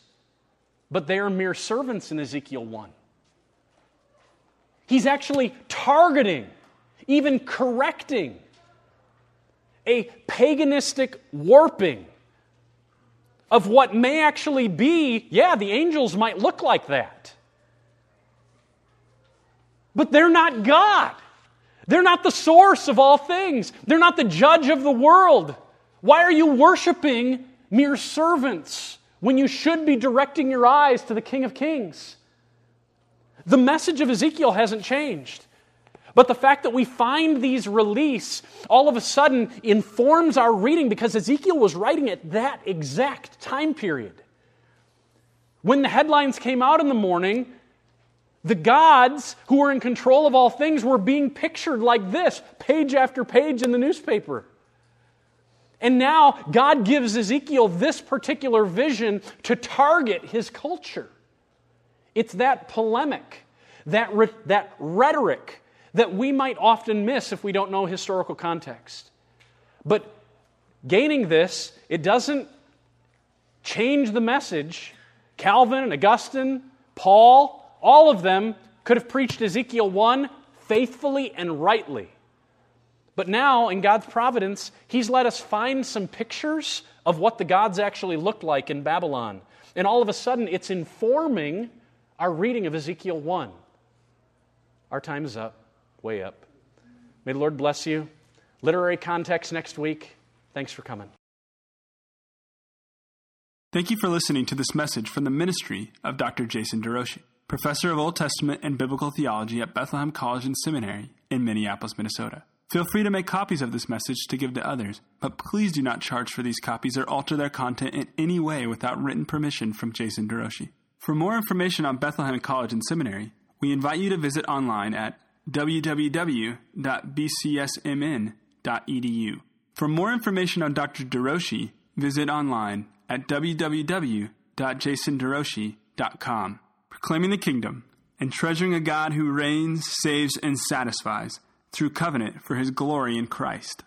but they are mere servants in Ezekiel 1. He's actually targeting, even correcting, a paganistic warping of what may actually be yeah, the angels might look like that. But they're not God. They're not the source of all things. They're not the judge of the world. Why are you worshiping mere servants when you should be directing your eyes to the King of Kings? The message of Ezekiel hasn't changed. But the fact that we find these release all of a sudden informs our reading because Ezekiel was writing at that exact time period. When the headlines came out in the morning, the gods who were in control of all things were being pictured like this, page after page in the newspaper. And now God gives Ezekiel this particular vision to target his culture. It's that polemic, that, re- that rhetoric that we might often miss if we don't know historical context. But gaining this, it doesn't change the message. Calvin and Augustine, Paul, all of them could have preached Ezekiel 1 faithfully and rightly. But now, in God's providence, He's let us find some pictures of what the gods actually looked like in Babylon. And all of a sudden, it's informing our reading of Ezekiel 1. Our time is up, way up. May the Lord bless you. Literary context next week. Thanks for coming. Thank you for listening to this message from the ministry of Dr. Jason DeRouchie professor of Old Testament and Biblical Theology at Bethlehem College and Seminary in Minneapolis, Minnesota. Feel free to make copies of this message to give to others, but please do not charge for these copies or alter their content in any way without written permission from Jason DeRouchie. For more information on Bethlehem College and Seminary, we invite you to visit online at www.bcsmn.edu. For more information on Dr. DeRouchie, visit online at www.jasonderouchie.com proclaiming the kingdom, and treasuring a God who reigns, saves, and satisfies through covenant for his glory in Christ.